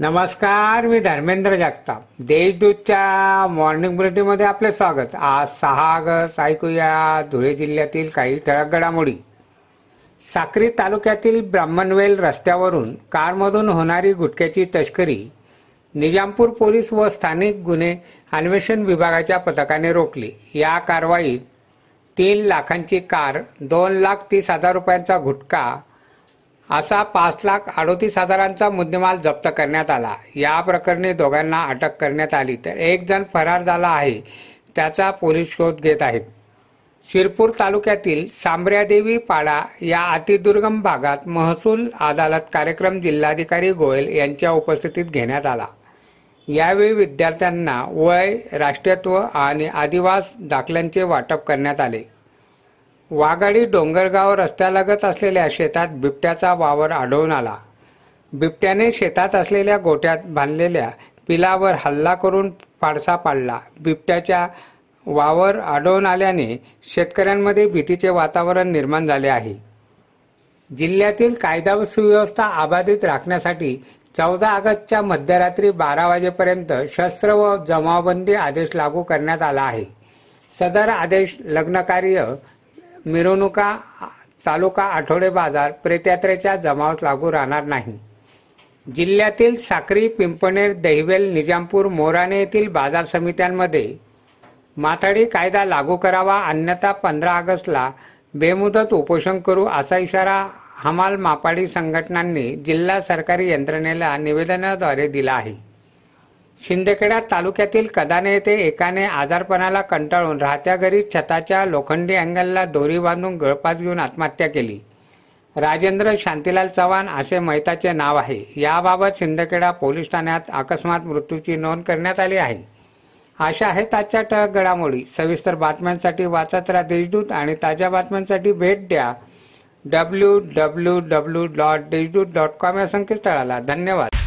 नमस्कार मी धर्मेंद्र जगताप. देशदूतच्या मॉर्निंग बुलेटिनमध्ये आपले स्वागत. आज सहा ऑगस्ट ऐकूया धुळे जिल्ह्यातील काही ठळक घडामोडी. साक्री तालुक्यातील ब्राह्मणवेल रस्त्यावरून कारमधून होणारी गुटख्याची तस्करी निजामपूर पोलीस व स्थानिक गुन्हे अन्वेषण विभागाच्या पथकाने रोखली. या कारवाईत तीन लाखांची कार दोन लाख तीस हजार रुपयांचा गुटखा असा पाच लाख अडोतीस हजारांचा मुद्देमाल जप्त करण्यात आला. या प्रकरणी दोघांना अटक करण्यात आली. तर एक जण फरार झाला आहे. त्याचा पोलीस शोध घेत आहेत. शिरपूर तालुक्यातील सांबऱ्यादेवी पाडा या अतिदुर्गम भागात महसूल अदालत कार्यक्रम जिल्हाधिकारी गोयल यांच्या उपस्थितीत घेण्यात आला. यावेळी विद्यार्थ्यांना वय राष्ट्रीयत्व आणि आदिवास दाखल्यांचे वाटप करण्यात आले. वाघाडी डोंगरगाव रस्त्यालगत असलेल्या शेतात बिबट्याचा वावर आढळून आला. बिबट्याने शेतात असलेल्या गोट्यात बांधलेल्या पिलावर हल्ला करून पाडसा पाडला. बिबट्याच्या वावर आढळून आल्याने शेतकऱ्यांमध्ये भीतीचे वातावरण निर्माण झाले आहे. जिल्ह्यातील कायदा व सुव्यवस्था अबाधित राखण्यासाठी चौदा ऑगस्टच्या मध्यरात्री बारा वाजेपर्यंत शस्त्र व जमावबंदी आदेश लागू करण्यात आला आहे. सदर आदेश लग्नकार्य मिरवणुका तालुका आठवडे बाजार प्रेतयात्रेच्या जमावास लागू राहणार नाही. जिल्ह्यातील साक्री पिंपणेर दहिवेल निजामपूर मोराणे येथील बाजार समित्यांमध्ये माथाडी कायदा लागू करावा अन्यथा पंधरा ऑगस्टला बेमुदत उपोषण करू असा इशारा हमाल मापाडी संघटनांनी जिल्हा सरकारी यंत्रणेला निवेदनाद्वारे दिला आहे. शिंदखेडा तालुक्यातील कदाने येथे एकाने आजारपणाला कंटाळून राहत्या घरी छताच्या लोखंडी अँगलला दोरी बांधून गळपास घेऊन आत्महत्या केली. राजेंद्र शांतीलाल चव्हाण असे मैताचे नाव आहे. याबाबत शिंदखेडा पोलीस ठाण्यात अकस्मात मृत्यूची नोंद करण्यात आली आहे. अशा आहेत आजच्या टळक घडामोडी. सविस्तर बातम्यांसाठी वाचत राहा देशदूत आणि ताज्या बातम्यांसाठी भेट द्या W W W dot Deshdoot dot com या संकेतस्थळाला. धन्यवाद.